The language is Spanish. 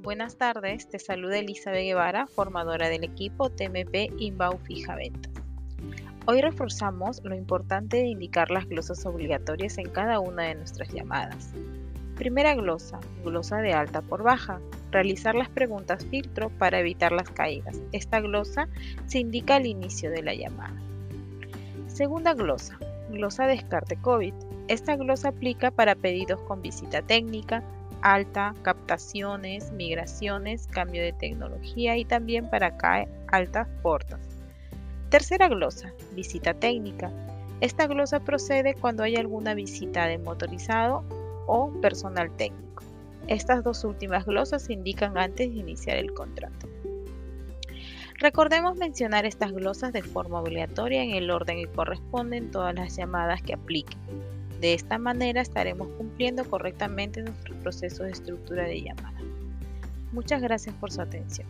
Buenas tardes, te saluda Elizabeth Guevara, formadora del equipo TMP Inbound Fija Ventas. Hoy reforzamos lo importante de indicar las glosas obligatorias en cada una de nuestras llamadas. Primera glosa, glosa de alta por baja. Realizar las preguntas filtro para evitar las caídas. Esta glosa se indica al inicio de la llamada. Segunda glosa, glosa descarte COVID. Esta glosa aplica para pedidos con visita técnica, alta, captaciones, migraciones, cambio de tecnología y también para CAE altas portas. Tercera glosa, visita técnica. Esta glosa procede cuando hay alguna visita de motorizado o personal técnico. Estas dos últimas glosas se indican antes de iniciar el contrato. Recordemos mencionar estas glosas de forma obligatoria en el orden que corresponde en todas las llamadas que apliquen. De esta manera estaremos cumpliendo correctamente nuestros procesos de estructura de llamada. Muchas gracias por su atención.